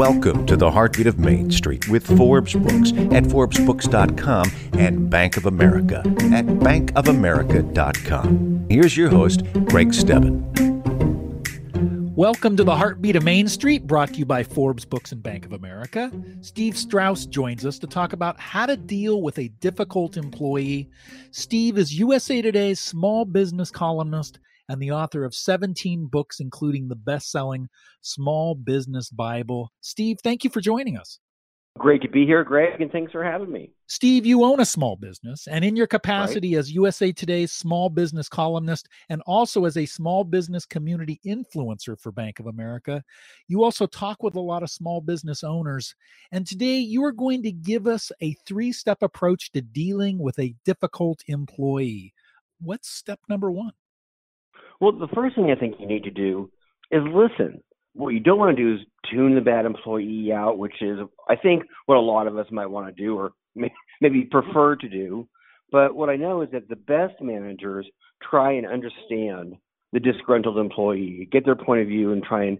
Welcome to the Heartbeat of Main Street with Forbes Books at ForbesBooks.com and Bank of America at BankofAmerica.com. Here's your host, Greg Stebben. Welcome to the Heartbeat of Main Street, brought to you by Forbes Books and Bank of America. Steve Strauss joins us to talk about how to deal with a difficult employee. Steve is USA Today's small business columnist and the author of 17 books, including the best selling Small Business Bible. Steve, thank you for joining us. Great to be here, Greg, and thanks for having me. Steve, you own a small business, and in your capacity right. as USA Today's small business columnist and also as a small business community influencer for Bank of America, you also talk with a lot of small business owners. And today you are going to give us a three step approach to dealing with a difficult employee. What's step number one? Well, the first thing I think you need to do is listen. What you don't want to do is tune the bad employee out, which is, I think, what a lot of us might want to do or maybe prefer to do. But what I know is that the best managers try and understand the disgruntled employee, get their point of view, and try and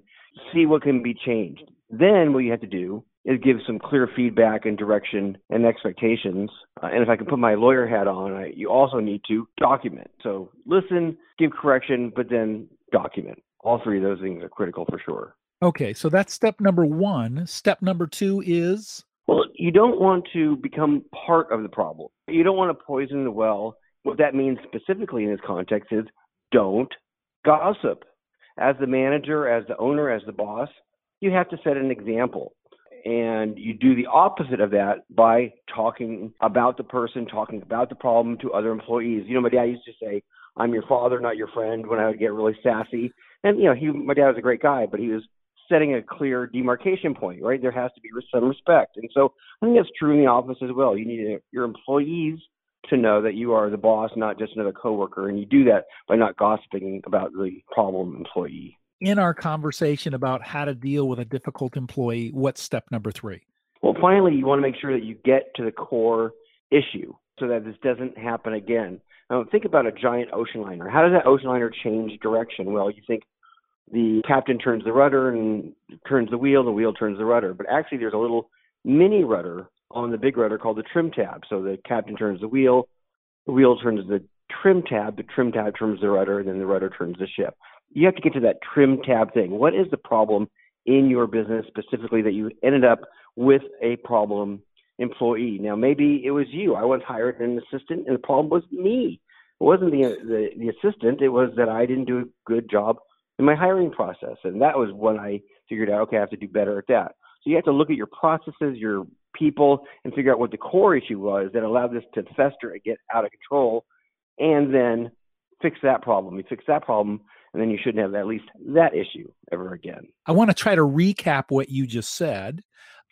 see what can be changed. Then what you have to do is gives some clear feedback and direction and expectations. Uh, and if I can put my lawyer hat on, I, you also need to document. So listen, give correction, but then document. All three of those things are critical for sure. Okay, so that's step number one. Step number two is? Well, you don't want to become part of the problem. You don't want to poison the well. What that means specifically in this context is don't gossip. As the manager, as the owner, as the boss, you have to set an example and you do the opposite of that by talking about the person, talking about the problem to other employees. You know, my dad used to say, "I'm your father, not your friend," when I would get really sassy. And you know, he, my dad was a great guy, but he was setting a clear demarcation point, right? There has to be some respect, and so I think that's true in the office as well. You need your employees to know that you are the boss, not just another coworker, and you do that by not gossiping about the problem employee in our conversation about how to deal with a difficult employee, what's step number three? Well, finally, you want to make sure that you get to the core issue so that this doesn't happen again. Now, think about a giant ocean liner. How does that ocean liner change direction? Well, you think the captain turns the rudder and turns the wheel, the wheel turns the rudder. But actually, there's a little mini rudder on the big rudder called the trim tab. So the captain turns the wheel, the wheel turns the trim tab, the trim tab turns the rudder, and then the rudder turns the ship you have to get to that trim tab thing. What is the problem in your business specifically that you ended up with a problem employee? Now, maybe it was you. I once hired an assistant, and the problem was me. It wasn't the, the the assistant. It was that I didn't do a good job in my hiring process, and that was when I figured out, okay, I have to do better at that. So you have to look at your processes, your people, and figure out what the core issue was that allowed this to fester and get out of control, and then fix that problem. You fix that problem, and then you shouldn't have at least that issue ever again. I want to try to recap what you just said.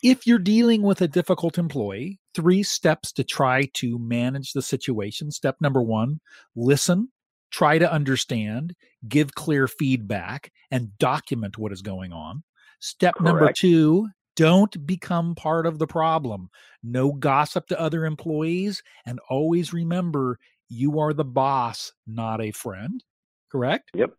If you're dealing with a difficult employee, three steps to try to manage the situation. Step number one, listen, try to understand, give clear feedback, and document what is going on. Step Correct. number two, don't become part of the problem. No gossip to other employees, and always remember you are the boss, not a friend correct? Yep.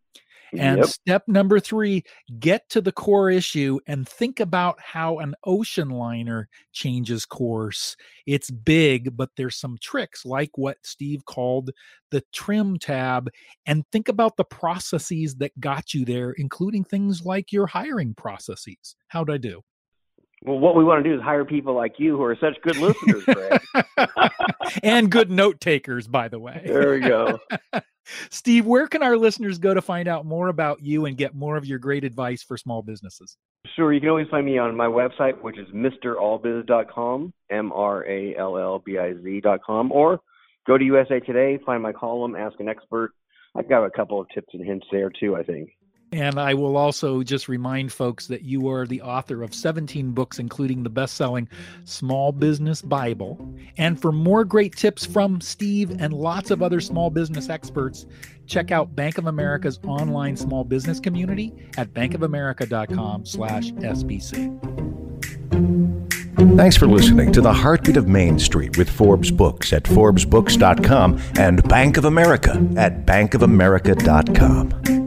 And yep. step number three, get to the core issue and think about how an ocean liner changes course. It's big, but there's some tricks like what Steve called the trim tab. And think about the processes that got you there, including things like your hiring processes. How'd I do? Well, what we want to do is hire people like you who are such good listeners, Greg. and good note takers, by the way. There we go. Steve, where can our listeners go to find out more about you and get more of your great advice for small businesses? Sure. You can always find me on my website, which is mrallbiz.com, M R A L L B I Z.com, or go to USA Today, find my column, Ask an Expert. I've got a couple of tips and hints there too, I think. And I will also just remind folks that you are the author of 17 books, including the best selling Small Business Bible. And for more great tips from Steve and lots of other small business experts, check out Bank of America's online small business community at bankofamerica.com slash SBC. Thanks for listening to the Heartbeat of Main Street with Forbes Books at ForbesBooks.com and Bank of America at BankofAmerica.com.